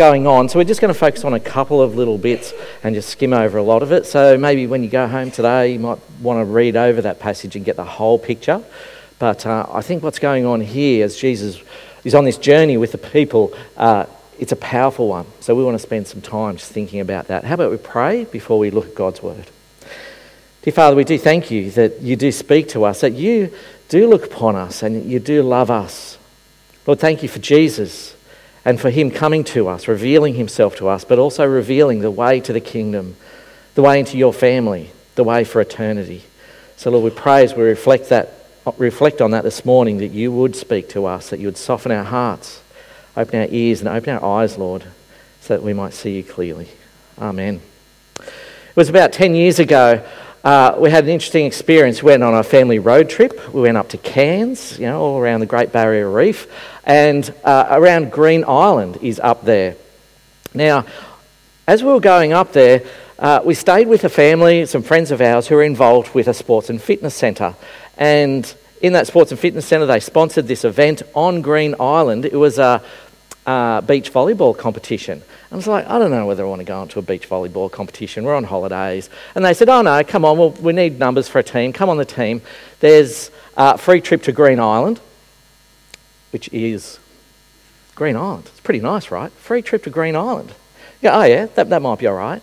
going on. So we're just going to focus on a couple of little bits and just skim over a lot of it. So maybe when you go home today, you might want to read over that passage and get the whole picture. But uh, I think what's going on here as Jesus is on this journey with the people, uh, it's a powerful one. So we want to spend some time just thinking about that. How about we pray before we look at God's word? Dear Father, we do thank you that you do speak to us, that you do look upon us and you do love us. Lord, thank you for Jesus and for him coming to us, revealing himself to us, but also revealing the way to the kingdom, the way into your family, the way for eternity. So, Lord, we pray as we reflect, that, reflect on that this morning that you would speak to us, that you would soften our hearts, open our ears, and open our eyes, Lord, so that we might see you clearly. Amen. It was about 10 years ago. Uh, we had an interesting experience. We went on a family road trip. We went up to Cairns, you know, all around the Great Barrier Reef, and uh, around Green Island is up there. Now, as we were going up there, uh, we stayed with a family, some friends of ours who were involved with a sports and fitness centre. And in that sports and fitness centre, they sponsored this event on Green Island. It was a, a beach volleyball competition. I was like, I don't know whether I want to go into a beach volleyball competition. We're on holidays. And they said, Oh, no, come on, well, we need numbers for a team. Come on the team. There's a free trip to Green Island, which is Green Island. It's pretty nice, right? Free trip to Green Island. Yeah, oh, yeah, that, that might be all right.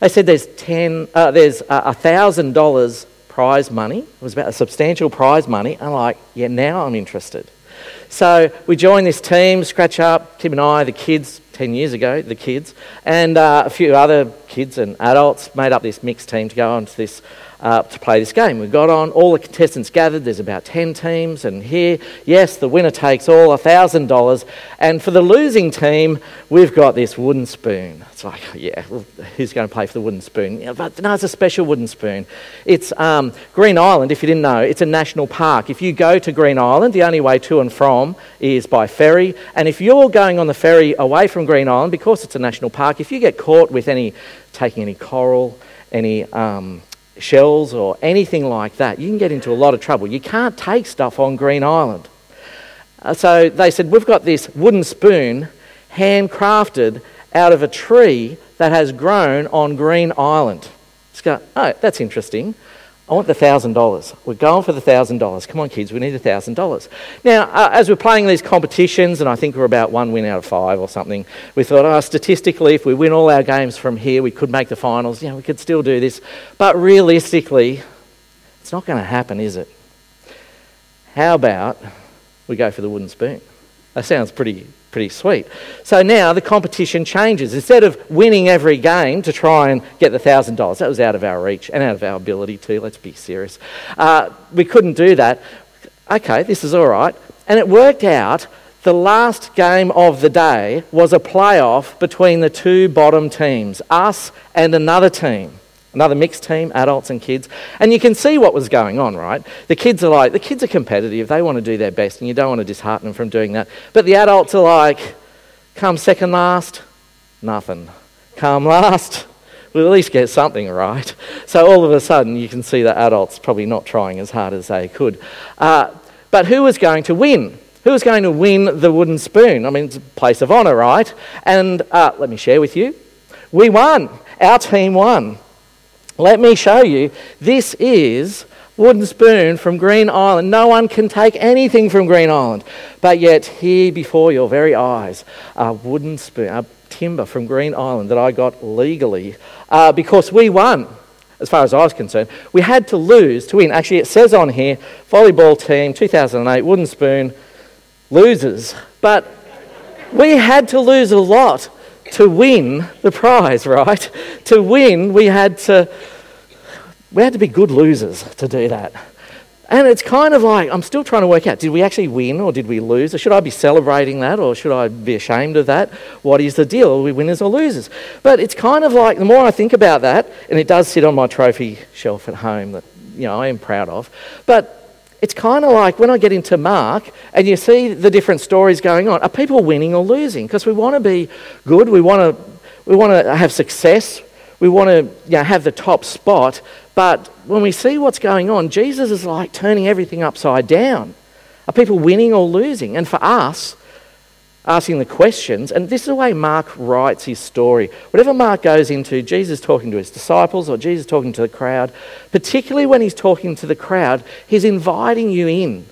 They said there's, 10, uh, there's uh, $1,000 prize money. It was about a substantial prize money. I'm like, yeah, now I'm interested. So we joined this team, scratch up, Tim and I, the kids, 10 years ago, the kids, and uh, a few other kids and adults made up this mixed team to go on to this uh, to play this game. We got on, all the contestants gathered, there's about 10 teams, and here, yes, the winner takes all $1,000. And for the losing team, we've got this wooden spoon. It's like, yeah, well, who's going to pay for the wooden spoon? Yeah, but no, it's a special wooden spoon. It's um, Green Island, if you didn't know, it's a national park. If you go to Green Island, the only way to and from is by ferry. And if you're going on the ferry away from Green Island, because it's a national park, if you get caught with any taking any coral, any um, shells or anything like that, you can get into a lot of trouble. You can't take stuff on Green Island. Uh, so they said, We've got this wooden spoon handcrafted out of a tree that has grown on Green Island. Just go, Oh, that's interesting. I want the $1,000. We're going for the $1,000. Come on, kids, we need the $1,000. Now, uh, as we're playing these competitions, and I think we're about one win out of five or something, we thought, oh, statistically, if we win all our games from here, we could make the finals. Yeah, we could still do this. But realistically, it's not going to happen, is it? How about we go for the wooden spoon? That sounds pretty pretty sweet. So now the competition changes. Instead of winning every game to try and get the $1,000, that was out of our reach and out of our ability too, let's be serious. Uh, we couldn't do that. Okay, this is all right. And it worked out the last game of the day was a playoff between the two bottom teams, us and another team. Another mixed team, adults and kids. And you can see what was going on, right? The kids are like, the kids are competitive. They want to do their best, and you don't want to dishearten them from doing that. But the adults are like, come second last, nothing. Come last, we'll at least get something right. So all of a sudden, you can see the adults probably not trying as hard as they could. Uh, but who was going to win? Who was going to win the wooden spoon? I mean, it's a place of honour, right? And uh, let me share with you. We won. Our team won. Let me show you. This is wooden spoon from Green Island. No one can take anything from Green Island. But yet, here before your very eyes, a wooden spoon, a timber from Green Island that I got legally uh, because we won, as far as I was concerned. We had to lose to win. Actually, it says on here volleyball team 2008, wooden spoon, losers. But we had to lose a lot to win the prize, right? To win, we had to we had to be good losers to do that. And it's kind of like, I'm still trying to work out did we actually win or did we lose? Or should I be celebrating that or should I be ashamed of that? What is the deal? Are we winners or losers? But it's kind of like, the more I think about that, and it does sit on my trophy shelf at home that, you know, I am proud of, but it's kind of like when I get into Mark and you see the different stories going on. Are people winning or losing? Because we want to be good, we want to, we want to have success, we want to you know, have the top spot, but when we see what's going on, Jesus is like turning everything upside down. Are people winning or losing? And for us, asking the questions. And this is the way Mark writes his story. Whatever Mark goes into, Jesus talking to his disciples or Jesus talking to the crowd, particularly when he's talking to the crowd, he's inviting you in.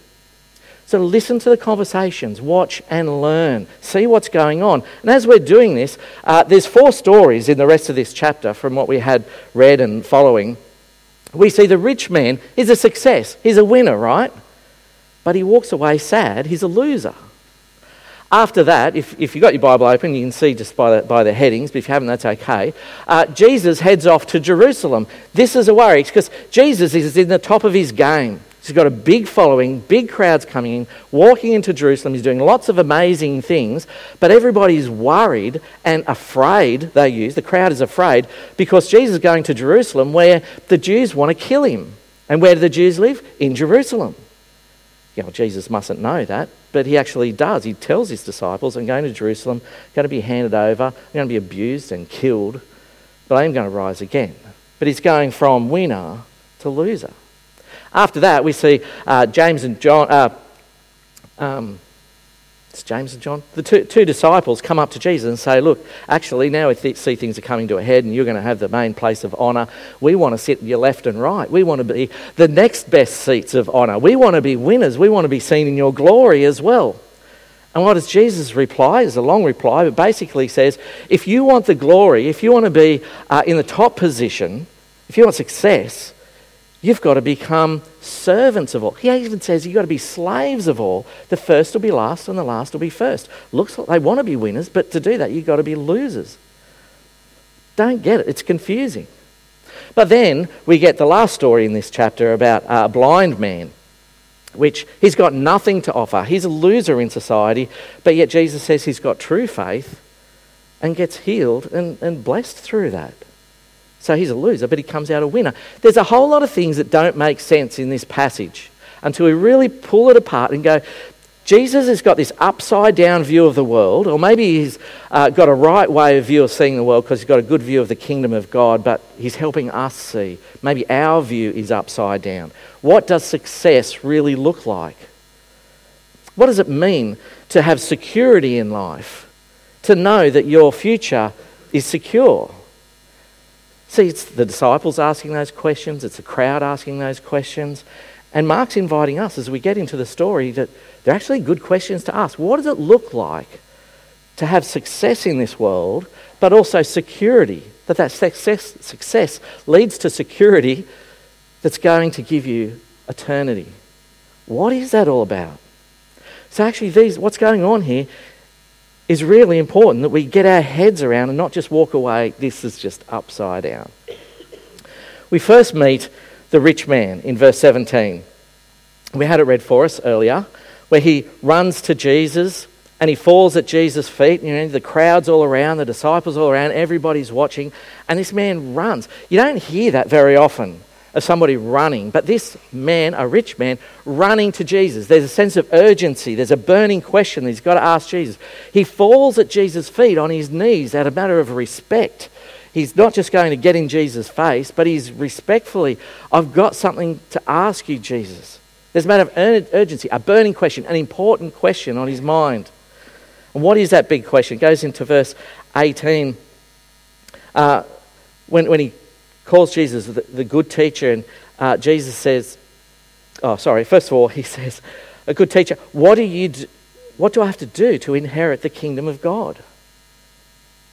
So listen to the conversations, watch and learn, see what's going on. And as we're doing this, uh, there's four stories in the rest of this chapter from what we had read and following. We see the rich man is a success, he's a winner, right? But he walks away sad, he's a loser. After that, if, if you've got your Bible open, you can see just by the, by the headings, but if you haven't, that's okay. Uh, Jesus heads off to Jerusalem. This is a worry because Jesus is in the top of his game. He's got a big following, big crowds coming in, walking into Jerusalem. He's doing lots of amazing things, but everybody's worried and afraid, they use. The crowd is afraid because Jesus is going to Jerusalem where the Jews want to kill him. And where do the Jews live? In Jerusalem. You know, Jesus mustn't know that, but he actually does. He tells his disciples, I'm going to Jerusalem, I'm going to be handed over, I'm going to be abused and killed, but I am going to rise again. But he's going from winner to loser. After that, we see uh, James and John. Uh, um, it's James and John. The two, two, disciples come up to Jesus and say, Look, actually, now we th- see things are coming to a head and you're going to have the main place of honour. We want to sit your left and right. We want to be the next best seats of honour. We want to be winners. We want to be seen in your glory as well. And what does Jesus reply? It's a long reply, but basically says, If you want the glory, if you want to be uh, in the top position, if you want success, You've got to become servants of all. He even says you've got to be slaves of all. The first will be last and the last will be first. Looks like they want to be winners, but to do that, you've got to be losers. Don't get it, it's confusing. But then we get the last story in this chapter about a blind man, which he's got nothing to offer. He's a loser in society, but yet Jesus says he's got true faith and gets healed and, and blessed through that. So he's a loser, but he comes out a winner. There's a whole lot of things that don't make sense in this passage until we really pull it apart and go, Jesus has got this upside down view of the world, or maybe he's uh, got a right way of view of seeing the world because he's got a good view of the kingdom of God, but he's helping us see. Maybe our view is upside down. What does success really look like? What does it mean to have security in life? To know that your future is secure? See, it's the disciples asking those questions, it's the crowd asking those questions. And Mark's inviting us as we get into the story that they're actually good questions to ask. What does it look like to have success in this world, but also security? That that success, success leads to security that's going to give you eternity. What is that all about? So actually, these what's going on here is really important that we get our heads around and not just walk away, this is just upside down. We first meet the rich man in verse 17. We had it read for us earlier, where he runs to Jesus and he falls at Jesus' feet. You know, the crowd's all around, the disciples all around, everybody's watching, and this man runs. You don't hear that very often of somebody running, but this man, a rich man, running to Jesus. There's a sense of urgency, there's a burning question he's got to ask Jesus. He falls at Jesus' feet on his knees out of matter of respect. He's not just going to get in Jesus' face, but he's respectfully, I've got something to ask you, Jesus. There's a matter of urgency, a burning question, an important question on his mind. And what is that big question? It goes into verse 18. Uh, when, when he calls Jesus the, the good teacher, and uh, Jesus says, Oh, sorry, first of all, he says, A good teacher, what do, you do, what do I have to do to inherit the kingdom of God?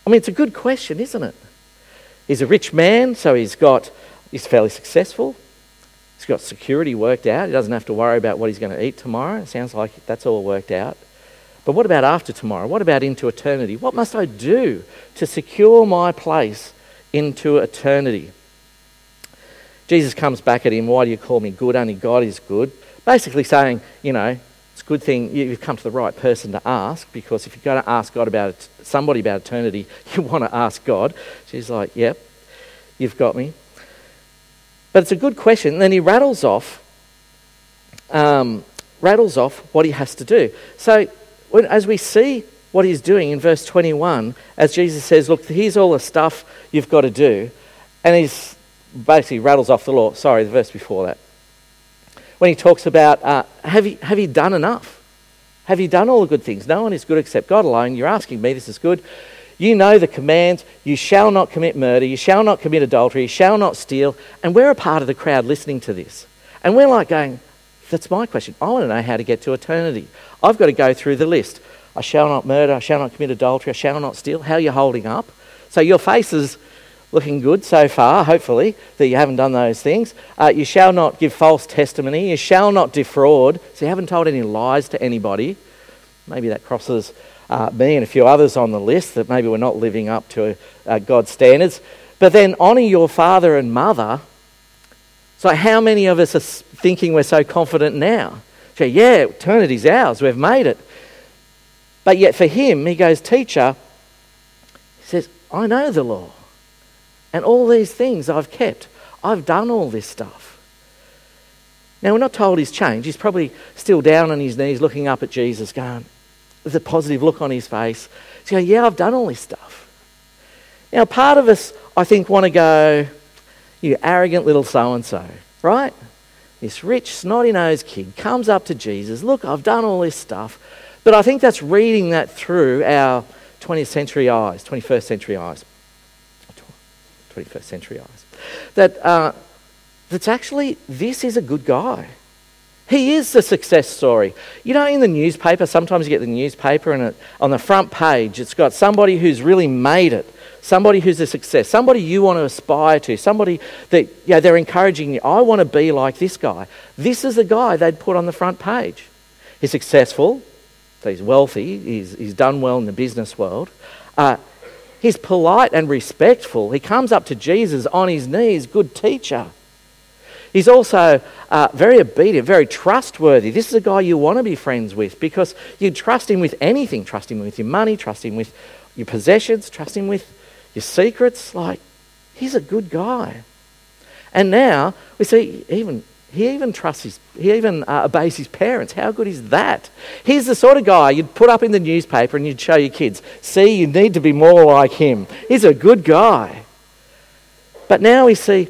I mean, it's a good question, isn't it? He's a rich man, so he's got, he's fairly successful. He's got security worked out. He doesn't have to worry about what he's going to eat tomorrow. It sounds like that's all worked out. But what about after tomorrow? What about into eternity? What must I do to secure my place into eternity? Jesus comes back at him, Why do you call me good? Only God is good. Basically saying, you know, it's a good thing you've come to the right person to ask because if you're going to ask God about somebody about eternity, you want to ask God. She's like, Yep, you've got me. But it's a good question. And then he rattles off, um, rattles off what he has to do. So when, as we see what he's doing in verse 21, as Jesus says, Look, here's all the stuff you've got to do. And he's basically rattles off the law. Sorry, the verse before that. When he talks about, uh, have, you, have you done enough? Have you done all the good things? No one is good except God alone. You're asking me, this is good. You know the commands you shall not commit murder, you shall not commit adultery, you shall not steal. And we're a part of the crowd listening to this. And we're like going, that's my question. I want to know how to get to eternity. I've got to go through the list. I shall not murder, I shall not commit adultery, I shall not steal. How are you holding up? So your face is looking good so far, hopefully, that you haven't done those things. Uh, you shall not give false testimony. You shall not defraud. So you haven't told any lies to anybody. Maybe that crosses uh, me and a few others on the list that maybe we're not living up to uh, God's standards. But then honour your father and mother. So, how many of us are thinking we're so confident now? So, yeah, eternity's ours, we've made it. But yet, for him, he goes, Teacher, he says, I know the law. And all these things I've kept. I've done all this stuff. Now, we're not told he's changed. He's probably still down on his knees looking up at Jesus, going, with a positive look on his face. He's going, Yeah, I've done all this stuff. Now, part of us, I think, want to go, You arrogant little so and so, right? This rich, snotty nosed kid comes up to Jesus, Look, I've done all this stuff. But I think that's reading that through our 20th century eyes, 21st century eyes. 21st century eyes. That, uh, that's actually, this is a good guy. He is the success story. You know, in the newspaper, sometimes you get the newspaper and it, on the front page, it's got somebody who's really made it, somebody who's a success, somebody you want to aspire to, somebody that you know, they're encouraging you. I want to be like this guy. This is the guy they'd put on the front page. He's successful, so he's wealthy, he's, he's done well in the business world. Uh, he's polite and respectful. He comes up to Jesus on his knees, good teacher. He's also uh, very obedient, very trustworthy. This is a guy you want to be friends with because you trust him with anything. Trust him with your money, trust him with your possessions, trust him with your secrets. Like, he's a good guy. And now we see even he even trusts his, he even uh, obeys his parents. How good is that? He's the sort of guy you'd put up in the newspaper and you'd show your kids, see, you need to be more like him. He's a good guy. But now we see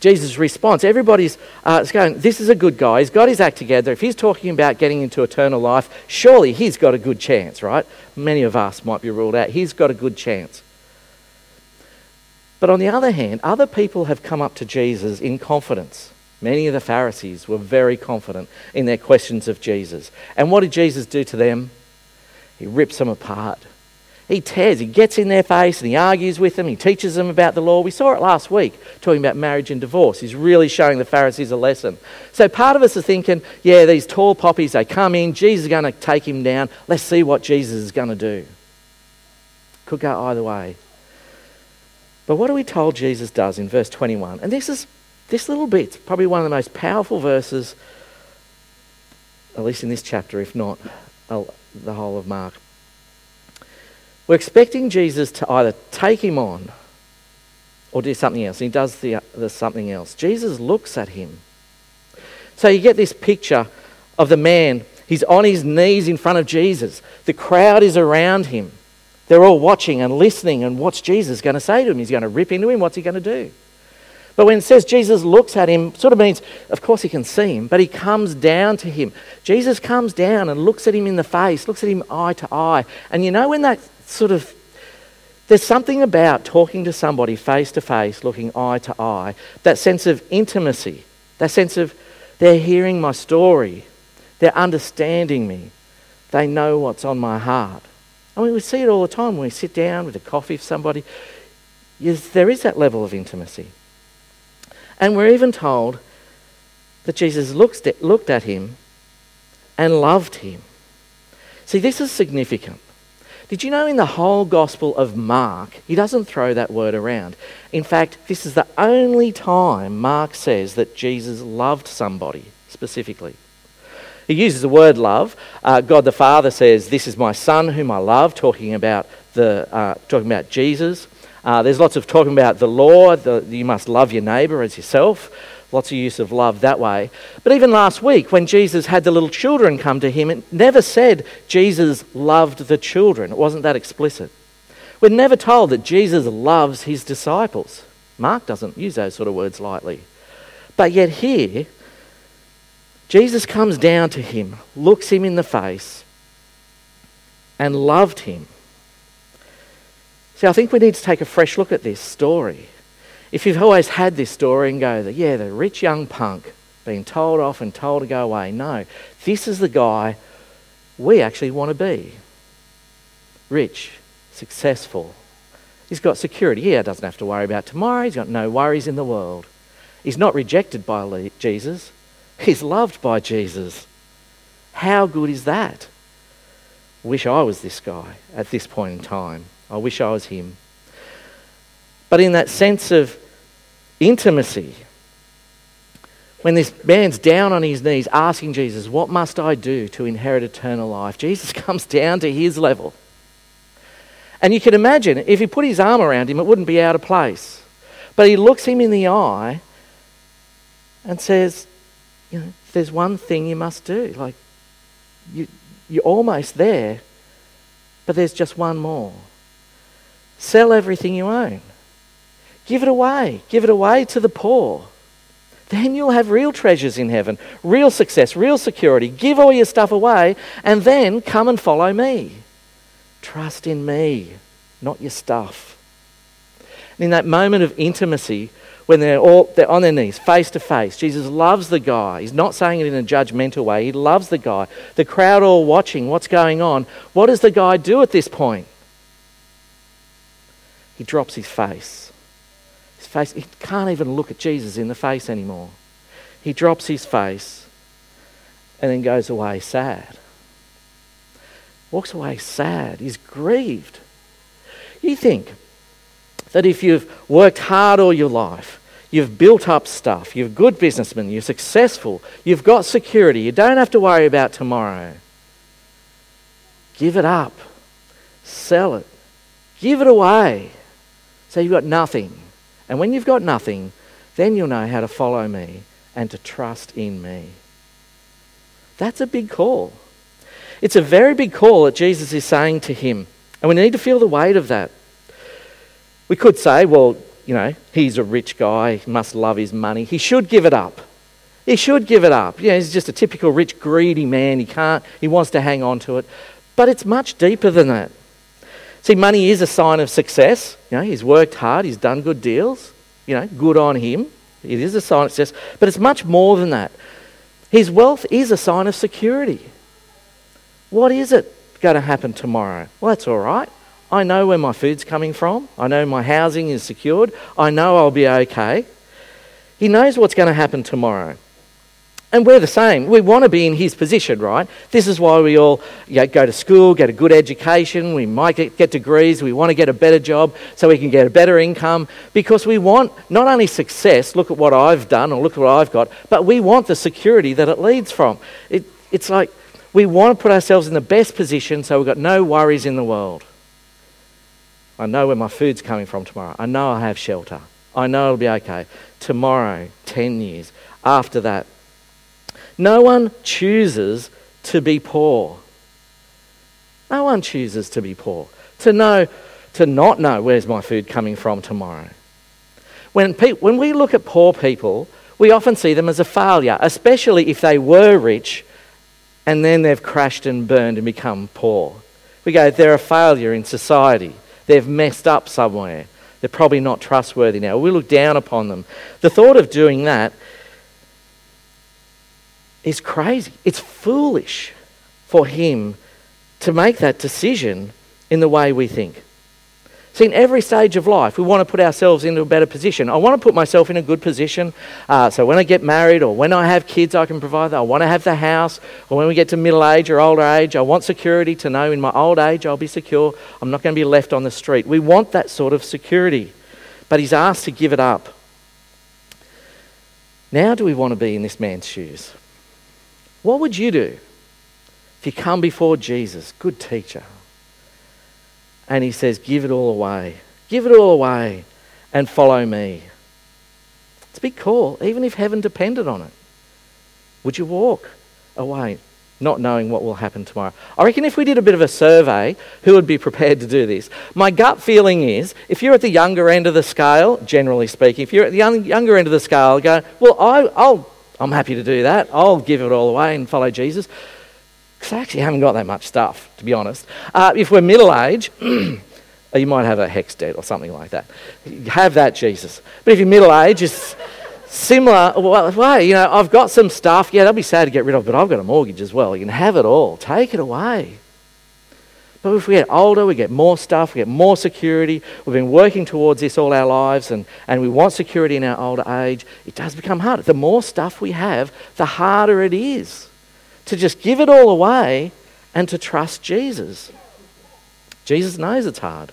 Jesus' response. Everybody's uh, going, This is a good guy. He's got his act together. If he's talking about getting into eternal life, surely he's got a good chance, right? Many of us might be ruled out. He's got a good chance. But on the other hand, other people have come up to Jesus in confidence. Many of the Pharisees were very confident in their questions of Jesus. And what did Jesus do to them? He rips them apart. He tears, he gets in their face and he argues with them, he teaches them about the law. We saw it last week talking about marriage and divorce. He's really showing the Pharisees a lesson. So part of us are thinking, yeah, these tall poppies, they come in, Jesus is going to take him down. Let's see what Jesus is going to do. Could go either way. But what are we told Jesus does in verse 21? And this is this little bit, probably one of the most powerful verses, at least in this chapter, if not uh, the whole of Mark. We're expecting Jesus to either take him on or do something else. He does the, uh, the something else. Jesus looks at him. So you get this picture of the man. He's on his knees in front of Jesus. The crowd is around him. They're all watching and listening, and what's Jesus going to say to him? He's going to rip into him. What's he going to do? But when it says Jesus looks at him, sort of means, of course, he can see him, but he comes down to him. Jesus comes down and looks at him in the face, looks at him eye to eye. And you know when that sort of there's something about talking to somebody face to face, looking eye to eye, that sense of intimacy, that sense of they're hearing my story, they're understanding me, they know what's on my heart. I mean, we see it all the time when we sit down with a coffee with somebody. Yes, there is that level of intimacy. And we're even told that Jesus looked at him and loved him. See, this is significant. Did you know in the whole Gospel of Mark, he doesn't throw that word around? In fact, this is the only time Mark says that Jesus loved somebody specifically. He uses the word love. Uh, God the Father says, This is my Son whom I love, talking about, the, uh, talking about Jesus. Uh, there's lots of talking about the law, the, you must love your neighbour as yourself. Lots of use of love that way. But even last week, when Jesus had the little children come to him, it never said Jesus loved the children. It wasn't that explicit. We're never told that Jesus loves his disciples. Mark doesn't use those sort of words lightly. But yet, here, Jesus comes down to him, looks him in the face, and loved him. See, I think we need to take a fresh look at this story. If you've always had this story and go, yeah, the rich young punk being told off and told to go away. No, this is the guy we actually want to be. Rich, successful. He's got security. He doesn't have to worry about tomorrow. He's got no worries in the world. He's not rejected by Jesus. He's loved by Jesus. How good is that? Wish I was this guy at this point in time. I wish I was him. But in that sense of intimacy, when this man's down on his knees asking Jesus, What must I do to inherit eternal life? Jesus comes down to his level. And you can imagine if he put his arm around him, it wouldn't be out of place. But he looks him in the eye and says, You know, there's one thing you must do. Like, you, you're almost there, but there's just one more. Sell everything you own, give it away, give it away to the poor then you'll have real treasures in heaven, real success, real security. Give all your stuff away and then come and follow me. Trust in me, not your stuff. And in that moment of intimacy, when they're all they're on their knees, face to face, Jesus loves the guy. He's not saying it in a judgmental way. He loves the guy. The crowd all watching what's going on. What does the guy do at this point? He drops his face His face, he can't even look at Jesus in the face anymore. He drops his face and then goes away sad. Walks away sad. He's grieved. You think that if you've worked hard all your life, you've built up stuff, you're a good businessman, you're successful, you've got security, you don't have to worry about tomorrow. Give it up. Sell it. Give it away. So you've got nothing. And when you've got nothing, then you'll know how to follow me and to trust in me. That's a big call. It's a very big call that Jesus is saying to him. And we need to feel the weight of that. We could say, well, you know, he's a rich guy, he must love his money. He should give it up. He should give it up. You know, he's just a typical rich, greedy man. He can't, he wants to hang on to it. But it's much deeper than that. See, money is a sign of success. You know, he's worked hard, he's done good deals. You know, good on him. It is a sign of success, but it's much more than that. His wealth is a sign of security. What is it going to happen tomorrow? Well, that's all right. I know where my food's coming from. I know my housing is secured. I know I'll be okay. He knows what's going to happen tomorrow. And we're the same. We want to be in his position, right? This is why we all you know, go to school, get a good education, we might get, get, degrees, we want to get a better job so we can get a better income because we want not only success, look at what I've done or look at what I've got, but we want the security that it leads from. It, it's like we want to put ourselves in the best position so we've got no worries in the world. I know where my food's coming from tomorrow. I know I have shelter. I know it'll be okay. Tomorrow, 10 years. After that, no one chooses to be poor. No one chooses to be poor. To know, to not know where's my food coming from tomorrow. When, pe- when we look at poor people, we often see them as a failure, especially if they were rich and then they've crashed and burned and become poor. We go, they're a failure in society. They've messed up somewhere. They're probably not trustworthy now. We look down upon them. The thought of doing that is crazy. It's foolish for him to make that decision in the way we think. See, in every stage of life, we want to put ourselves into a better position. I want to put myself in a good position. Uh, so when I get married or when I have kids, I can provide that. I want to have the house. Or when we get to middle age or older age, I want security to know in my old age I'll be secure. I'm not going to be left on the street. We want that sort of security. But he's asked to give it up. Now, do we want to be in this man's shoes? What would you do if you come before Jesus, good teacher, and he says, Give it all away, give it all away, and follow me? It's a big call, even if heaven depended on it. Would you walk away not knowing what will happen tomorrow? I reckon if we did a bit of a survey, who would be prepared to do this? My gut feeling is if you're at the younger end of the scale, generally speaking, if you're at the younger end of the scale, go, well, I, I'll I'm happy to do that. I'll give it all away and follow Jesus. Because I actually haven't got that much stuff, to be honest. Uh, if we're middle age, you might have a HECS debt or something like that. Have that, Jesus. But if you're middle age, it's similar way. You know, I've got some stuff. Yeah, that'll be sad to get rid of, but I've got a mortgage as well. You can have it all. Take it away. But if we get older, we get more stuff, we get more security. We've been working towards this all our lives and, and we want security in our older age. It does become harder. The more stuff we have, the harder it is to just give it all away and to trust Jesus. Jesus knows it's hard.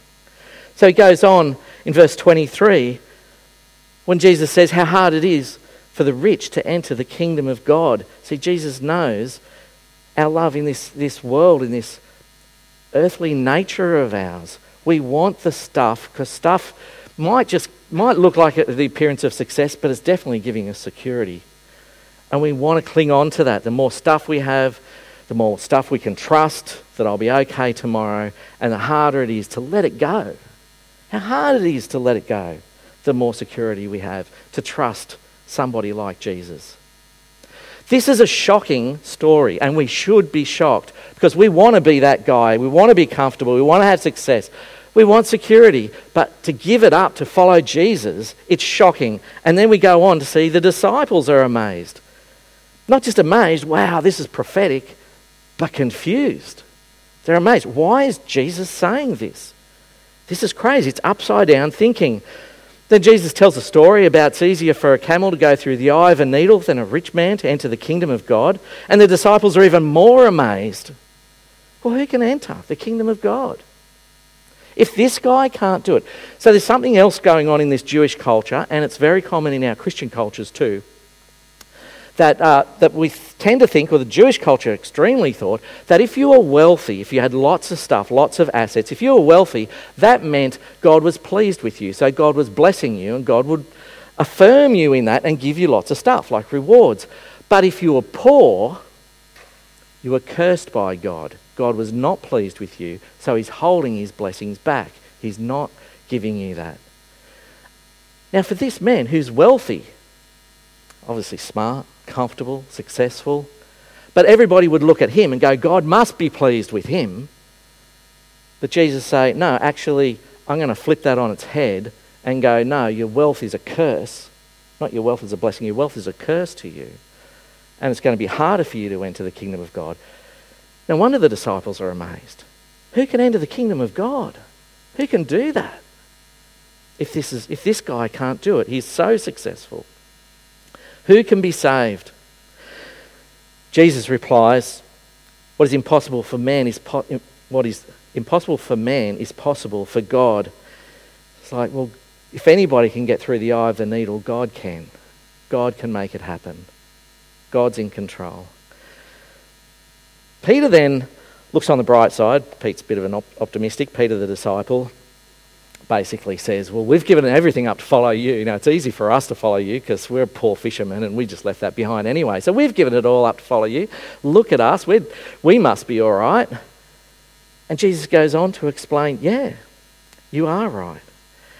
So he goes on in verse 23 when Jesus says how hard it is for the rich to enter the kingdom of God. See, Jesus knows our love in this, this world, in this earthly nature of ours. We want the stuff because stuff might just might look like the appearance of success, but it's definitely giving us security. And we want to cling on to that. The more stuff we have, the more stuff we can trust that I'll be okay tomorrow, and the harder it is to let it go. How hard it is to let it go, the more security we have to trust somebody like Jesus. This is a shocking story, and we should be shocked because we want to be that guy. We want to be comfortable. We want to have success. We want security. But to give it up to follow Jesus, it's shocking. And then we go on to see the disciples are amazed. Not just amazed, wow, this is prophetic, but confused. They're amazed. Why is Jesus saying this? This is crazy. It's upside down thinking. Then Jesus tells a story about it's easier for a camel to go through the eye of a needle than a rich man to enter the kingdom of God. And the disciples are even more amazed. Well, who can enter the kingdom of God? If this guy can't do it. So there's something else going on in this Jewish culture, and it's very common in our Christian cultures too that, uh, that we tend to think, or the Jewish culture extremely thought, that if you were wealthy, if you had lots of stuff, lots of assets, if you were wealthy, that meant God was pleased with you. So God was blessing you, and God would affirm you in that and give you lots of stuff, like rewards. But if you were poor, you were cursed by God. God was not pleased with you, so He's holding His blessings back. He's not giving you that. Now, for this man who's wealthy, obviously smart, comfortable, successful. But everybody would look at him and go, God must be pleased with him. But Jesus say, no, actually, I'm going to flip that on its head and go, no, your wealth is a curse. Not your wealth is a blessing, your wealth is a curse to you. And it's going to be harder for you to enter the kingdom of God. No wonder the disciples are amazed. Who can enter the kingdom of God? Who can do that? If this, is, if this guy can't do it, he's so successful. Who can be saved? Jesus replies, What is impossible for man is po- what is impossible for man is possible for God. It's like, well, if anybody can get through the eye of the needle, God can. God can make it happen. God's in control. Peter then looks on the bright side. Pete's a bit of an op- optimistic. Peter, the disciple, basically says, Well, we've given everything up to follow you. You know, it's easy for us to follow you because we're poor fishermen and we just left that behind anyway. So we've given it all up to follow you. Look at us. we we must be all right. And Jesus goes on to explain, Yeah, you are right.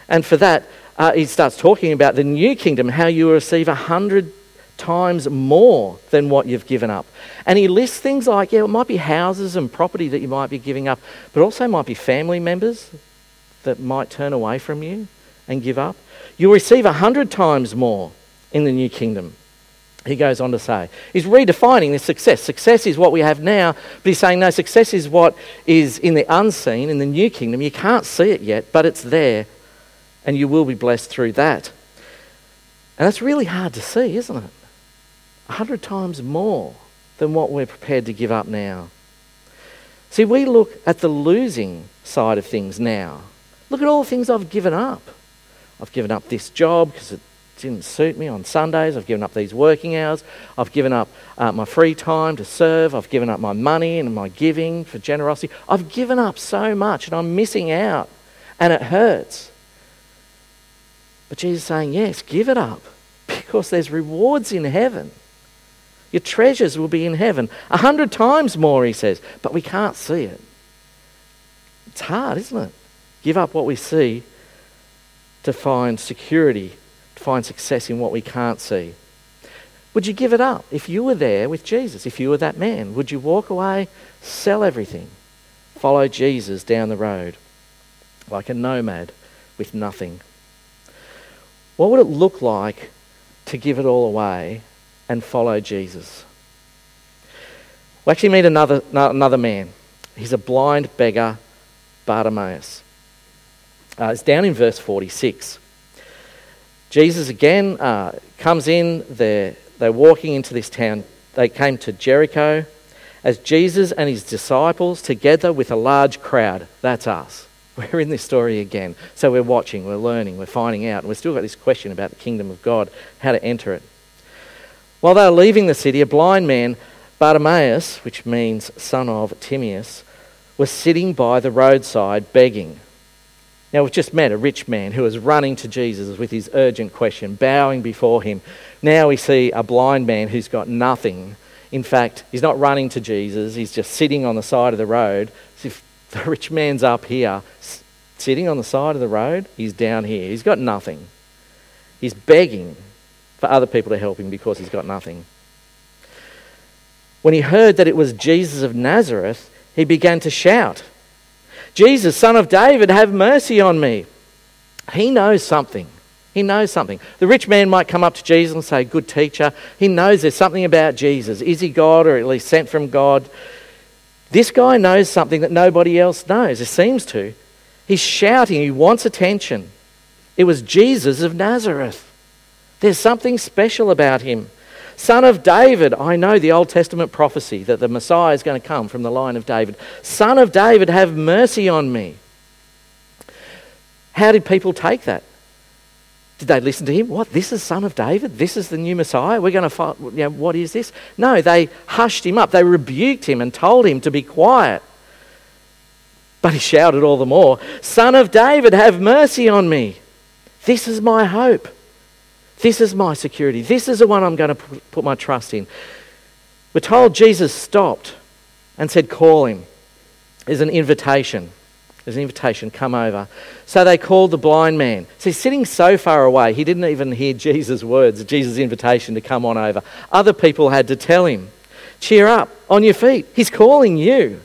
And for that, uh, he starts talking about the new kingdom, how you will receive a hundred times more than what you've given up. And he lists things like, yeah, it might be houses and property that you might be giving up, but also might be family members that might turn away from you and give up. You'll receive a hundred times more in the new kingdom. He goes on to say, he's redefining this success. Success is what we have now, but he's saying, no, success is what is in the unseen, in the new kingdom. You can't see it yet, but it's there, and you will be blessed through that. And that's really hard to see, isn't it? A hundred times more than what we're prepared to give up now. See, we look at the losing side of things now. Look at all the things I've given up. I've given up this job because it didn't suit me on Sundays. I've given up these working hours. I've given up uh, my free time to serve. I've given up my money and my giving for generosity. I've given up so much and I'm missing out and it hurts. But Jesus is saying, yes, give it up because there's rewards in heaven. Your treasures will be in heaven. A hundred times more, he says, but we can't see it. It's hard, isn't it? Give up what we see to find security, to find success in what we can't see. Would you give it up if you were there with Jesus? If you were that man, would you walk away, sell everything, follow Jesus down the road like a nomad with nothing? What would it look like to give it all away and follow Jesus? We actually meet another, another man. He's a blind beggar, Bartimaeus. Uh, it's down in verse 46. Jesus again uh, comes in, they're, they're walking into this town. They came to Jericho as Jesus and his disciples, together with a large crowd. That's us. We're in this story again. So we're watching, we're learning, we're finding out, and we've still got this question about the kingdom of God, how to enter it. While they were leaving the city, a blind man, Bartimaeus, which means son of Timaeus, was sitting by the roadside begging. Now, we've just met a rich man who was running to Jesus with his urgent question, bowing before him. Now we see a blind man who's got nothing. In fact, he's not running to Jesus, he's just sitting on the side of the road. If the rich man's up here, sitting on the side of the road, he's down here. He's got nothing. He's begging for other people to help him because he's got nothing. When he heard that it was Jesus of Nazareth, he began to shout. Jesus, son of David, have mercy on me. He knows something. He knows something. The rich man might come up to Jesus and say, Good teacher. He knows there's something about Jesus. Is he God or at least sent from God? This guy knows something that nobody else knows. It seems to. He's shouting, he wants attention. It was Jesus of Nazareth. There's something special about him. Son of David, I know the Old Testament prophecy that the Messiah is going to come from the line of David. Son of David, have mercy on me. How did people take that? Did they listen to him? What? This is Son of David? This is the new Messiah? We're going to fight. You know, what is this? No, they hushed him up. They rebuked him and told him to be quiet. But he shouted all the more, Son of David, have mercy on me. This is my hope. This is my security. This is the one I'm going to put my trust in. We're told Jesus stopped and said, Call him. There's an invitation. There's an invitation, come over. So they called the blind man. He's sitting so far away, he didn't even hear Jesus' words, Jesus' invitation to come on over. Other people had to tell him, Cheer up, on your feet. He's calling you.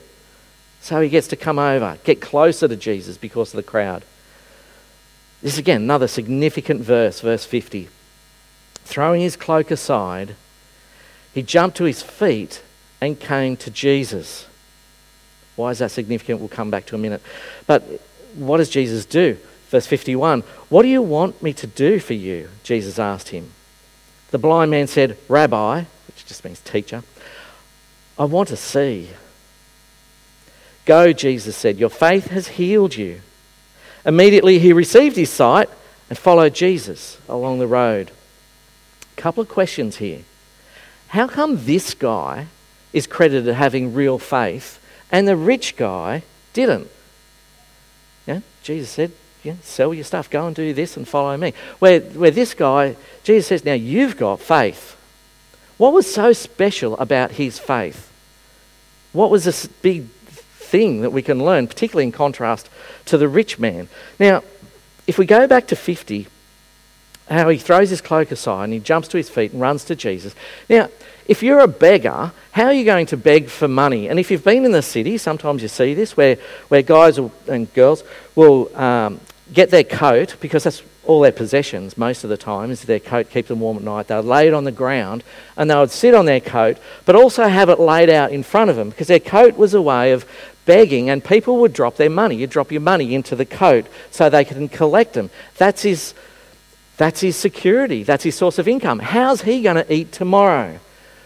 So he gets to come over, get closer to Jesus because of the crowd. This is again another significant verse, verse 50. Throwing his cloak aside, he jumped to his feet and came to Jesus. Why is that significant? We'll come back to a minute. But what does Jesus do? Verse 51 What do you want me to do for you? Jesus asked him. The blind man said, Rabbi, which just means teacher, I want to see. Go, Jesus said, Your faith has healed you. Immediately he received his sight and followed Jesus along the road. Couple of questions here. How come this guy is credited having real faith and the rich guy didn't? Yeah, Jesus said, yeah, sell your stuff, go and do this and follow me. Where, where this guy, Jesus says, now you've got faith. What was so special about his faith? What was this big thing that we can learn, particularly in contrast to the rich man? Now, if we go back to 50, how he throws his cloak aside and he jumps to his feet and runs to Jesus. Now, if you're a beggar, how are you going to beg for money? And if you've been in the city, sometimes you see this where, where guys and girls will um, get their coat because that's all their possessions most of the time is their coat keeps them warm at night. They'll lay it on the ground and they would sit on their coat, but also have it laid out in front of them because their coat was a way of begging and people would drop their money. You drop your money into the coat so they can collect them. That's his that's his security, that's his source of income. How's he going to eat tomorrow?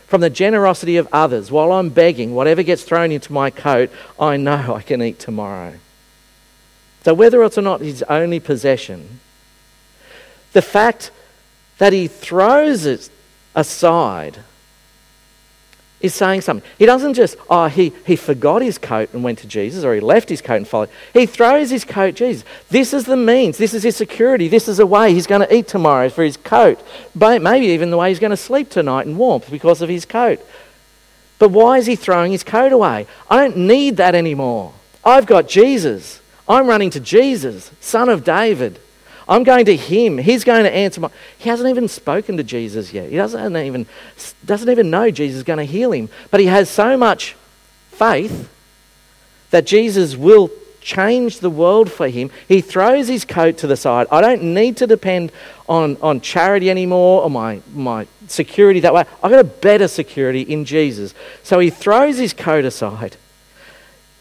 From the generosity of others, while I'm begging, whatever gets thrown into my coat, I know I can eat tomorrow. So, whether it's or not his only possession, the fact that he throws it aside is saying something. He doesn't just, oh, he, he forgot his coat and went to Jesus, or he left his coat and followed. He throws his coat Jesus. This is the means. This is his security. This is a way he's going to eat tomorrow for his coat. Maybe even the way he's going to sleep tonight in warmth because of his coat. But why is he throwing his coat away? I don't need that anymore. I've got Jesus. I'm running to Jesus, son of David. I'm going to him. He's going to answer my. He hasn't even spoken to Jesus yet. He doesn't even, doesn't even know Jesus is going to heal him. But he has so much faith that Jesus will change the world for him. He throws his coat to the side. I don't need to depend on, on charity anymore or my, my security that way. I've got a better security in Jesus. So he throws his coat aside,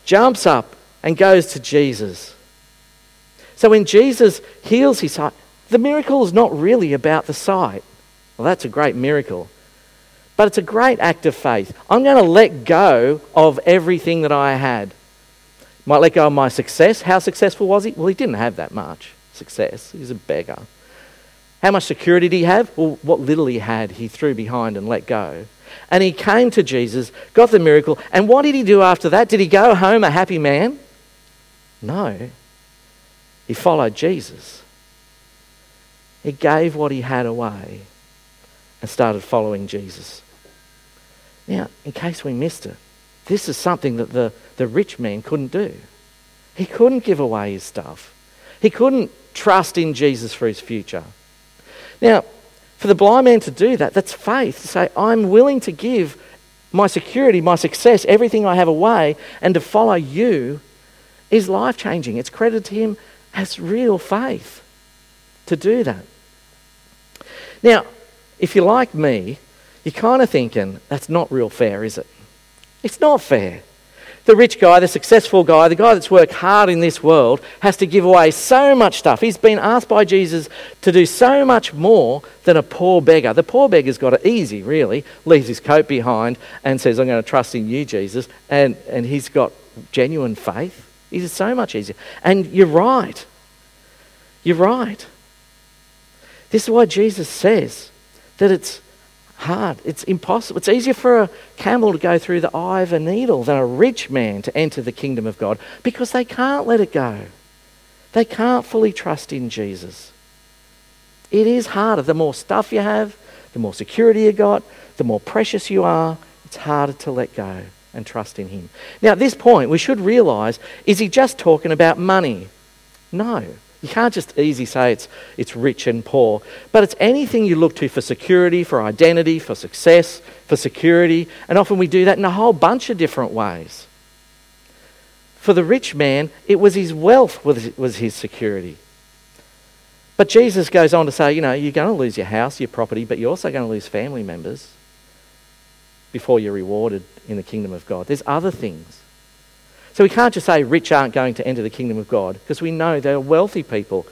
jumps up, and goes to Jesus. So when Jesus heals his sight, the miracle is not really about the sight. Well, that's a great miracle. But it's a great act of faith. I'm going to let go of everything that I had. Might let go of my success. How successful was he? Well, he didn't have that much success. He's a beggar. How much security did he have? Well, what little he had, he threw behind and let go. And he came to Jesus, got the miracle, and what did he do after that? Did he go home a happy man? No. He followed Jesus. He gave what he had away and started following Jesus. Now, in case we missed it, this is something that the, the rich man couldn't do. He couldn't give away his stuff. He couldn't trust in Jesus for his future. Now, for the blind man to do that, that's faith. To say, I'm willing to give my security, my success, everything I have away, and to follow you is life changing. It's credited to him as real faith to do that. Now, if you're like me, you're kind of thinking, that's not real fair, is it? It's not fair. The rich guy, the successful guy, the guy that's worked hard in this world has to give away so much stuff. He's been asked by Jesus to do so much more than a poor beggar. The poor beggar's got it easy, really. Leaves his coat behind and says, I'm going to trust in you, Jesus. And, and he's got genuine faith. He's so much easier. And you're right. You're right. This is why Jesus says that it's hard. It's impossible. It's easier for a camel to go through the eye of a needle than a rich man to enter the kingdom of God because they can't let it go. They can't fully trust in Jesus. It is harder. The more stuff you have, the more security you got, the more precious you are, it's harder to let go and trust in Him. Now, at this point, we should realize is he just talking about money? No. You can't just easily say it's, it's rich and poor, but it's anything you look to for security, for identity, for success, for security, and often we do that in a whole bunch of different ways. For the rich man, it was his wealth was, was his security. But Jesus goes on to say, you know, you're going to lose your house, your property, but you're also going to lose family members before you're rewarded in the kingdom of God. There's other things. So we can't just say rich aren't going to enter the kingdom of God because we know there are wealthy people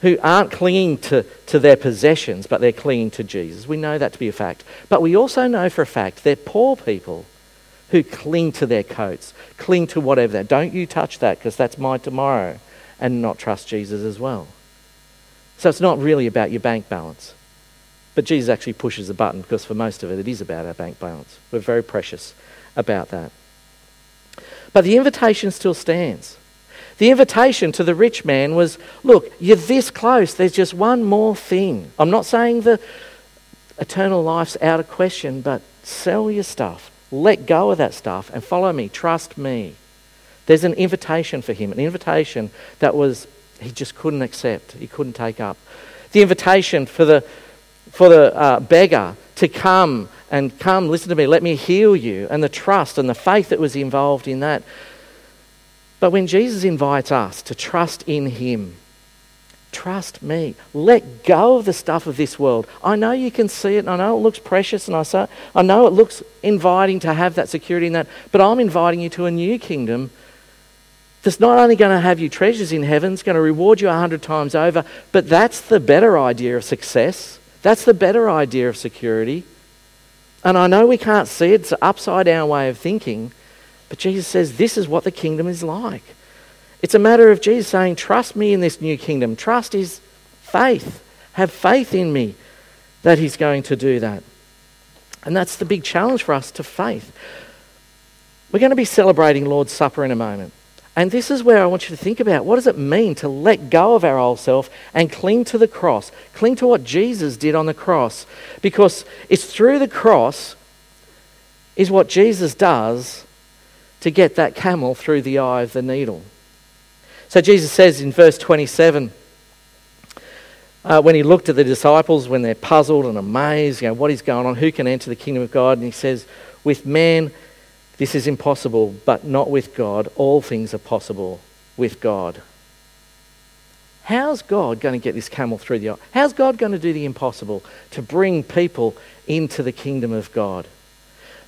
who aren't clinging to, to their possessions, but they're clinging to Jesus. We know that to be a fact. But we also know for a fact they're poor people who cling to their coats, cling to whatever. Don't you touch that because that's my tomorrow, and not trust Jesus as well. So it's not really about your bank balance. But Jesus actually pushes the button because for most of it, it is about our bank balance. We're very precious about that. But the invitation still stands. The invitation to the rich man was look, you're this close. There's just one more thing. I'm not saying the eternal life's out of question, but sell your stuff. Let go of that stuff and follow me. Trust me. There's an invitation for him, an invitation that was he just couldn't accept. He couldn't take up. The invitation for the for the uh, beggar to come and come, listen to me, let me heal you, and the trust and the faith that was involved in that. But when Jesus invites us to trust in Him, trust me, let go of the stuff of this world. I know you can see it, and I know it looks precious, and I, say, I know it looks inviting to have that security in that, but I'm inviting you to a new kingdom that's not only going to have you treasures in heaven, it's going to reward you a hundred times over, but that's the better idea of success. That's the better idea of security. And I know we can't see it, it's an upside down way of thinking, but Jesus says this is what the kingdom is like. It's a matter of Jesus saying, Trust me in this new kingdom. Trust is faith. Have faith in me that He's going to do that. And that's the big challenge for us to faith. We're going to be celebrating Lord's Supper in a moment. And this is where I want you to think about what does it mean to let go of our old self and cling to the cross? Cling to what Jesus did on the cross. Because it's through the cross is what Jesus does to get that camel through the eye of the needle. So Jesus says in verse 27 uh, when he looked at the disciples, when they're puzzled and amazed, you know, what is going on? Who can enter the kingdom of God? And he says, With man, this is impossible, but not with God. All things are possible with God. How's God going to get this camel through the eye? How's God going to do the impossible to bring people into the kingdom of God?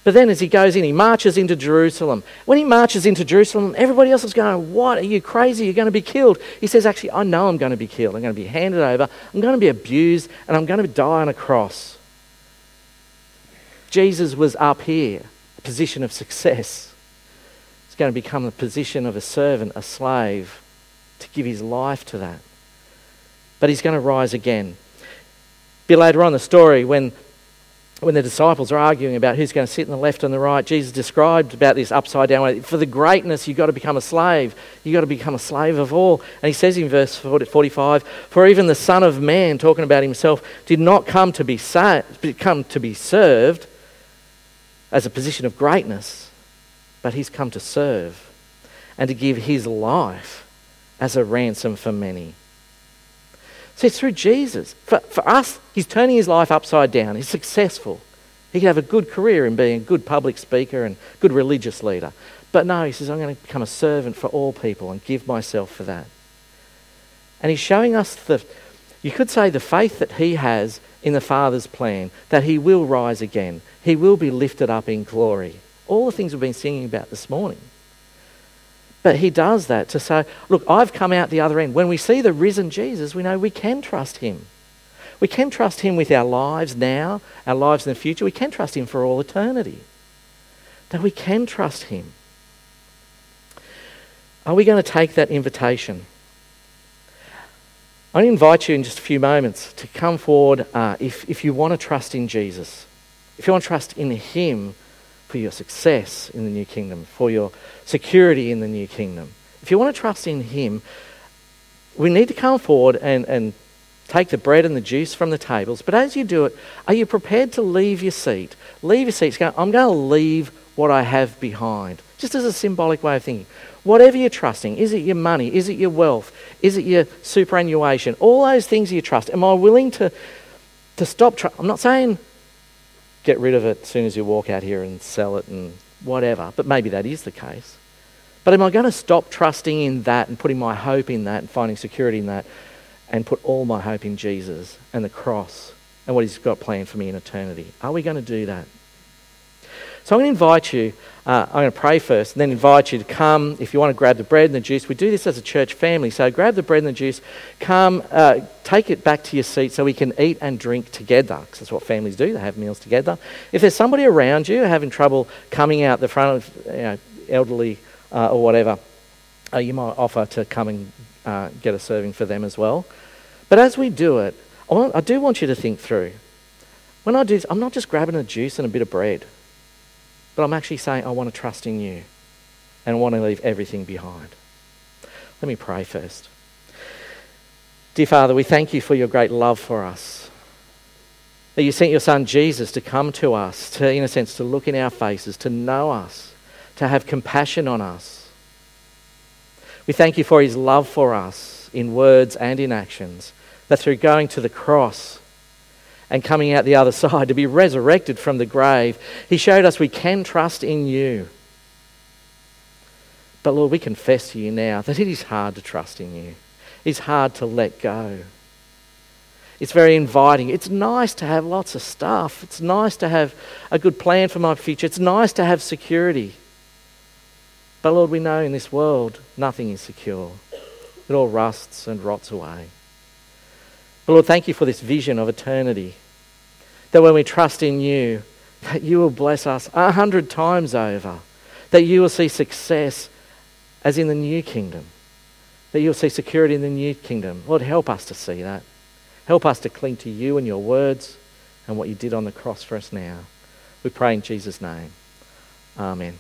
But then as he goes in, he marches into Jerusalem. When he marches into Jerusalem, everybody else is going, What? Are you crazy? You're going to be killed. He says, Actually, I know I'm going to be killed. I'm going to be handed over. I'm going to be abused, and I'm going to die on a cross. Jesus was up here, position of success. He's going to become the position of a servant, a slave, to give his life to that. But he's going to rise again. A bit later on the story, when when the disciples are arguing about who's going to sit on the left and the right, Jesus described about this upside down way. For the greatness, you've got to become a slave. You've got to become a slave of all. And he says in verse 45, For even the Son of Man, talking about himself, did not come to be, sa- come to be served as a position of greatness, but he's come to serve and to give his life as a ransom for many. See, through Jesus. For, for us, he's turning his life upside down. He's successful. He could have a good career in being a good public speaker and good religious leader. But no, he says, I'm going to become a servant for all people and give myself for that. And he's showing us the, you could say, the faith that he has in the Father's plan, that he will rise again. He will be lifted up in glory. All the things we've been singing about this morning. But he does that to say, look, I've come out the other end. When we see the risen Jesus, we know we can trust him. We can trust him with our lives now, our lives in the future. We can trust him for all eternity. That we can trust him. Are we going to take that invitation? I invite you in just a few moments to come forward uh, if, if you want to trust in Jesus. If you want to trust in him for your success in the new kingdom, for your security in the new kingdom. If you want to trust in Him, we need to come forward and, and take the bread and the juice from the tables. But as you do it, are you prepared to leave your seat? Leave your seat. Go, I'm going to leave what I have behind. Just as a symbolic way of thinking. Whatever you're trusting, is it your money? Is it your wealth? Is it your superannuation? All those things you trust. Am I willing to, to stop? Tr- I'm not saying get rid of it as soon as you walk out here and sell it and whatever. But maybe that is the case. But am I going to stop trusting in that and putting my hope in that and finding security in that and put all my hope in Jesus and the cross and what He's got planned for me in eternity? Are we going to do that? So I'm going to invite you, uh, I'm going to pray first, and then invite you to come if you want to grab the bread and the juice. We do this as a church family, so grab the bread and the juice, come, uh, take it back to your seat so we can eat and drink together, because that's what families do, they have meals together. If there's somebody around you having trouble coming out the front of you know, elderly uh, or whatever, uh, you might offer to come and uh, get a serving for them as well. But as we do it, I, want, I do want you to think through. When I do this, I'm not just grabbing a juice and a bit of bread. But I'm actually saying, I want to trust in you and want to leave everything behind. Let me pray first. Dear Father, we thank you for your great love for us. That you sent your Son Jesus to come to us, to, in a sense, to look in our faces, to know us, to have compassion on us. We thank you for his love for us in words and in actions. That through going to the cross, and coming out the other side to be resurrected from the grave. He showed us we can trust in you. But Lord, we confess to you now that it is hard to trust in you. It's hard to let go. It's very inviting. It's nice to have lots of stuff. It's nice to have a good plan for my future. It's nice to have security. But Lord, we know in this world nothing is secure. It all rusts and rots away. But Lord, thank you for this vision of eternity. That when we trust in you, that you will bless us a hundred times over. That you will see success as in the new kingdom. That you'll see security in the new kingdom. Lord, help us to see that. Help us to cling to you and your words and what you did on the cross for us now. We pray in Jesus' name. Amen.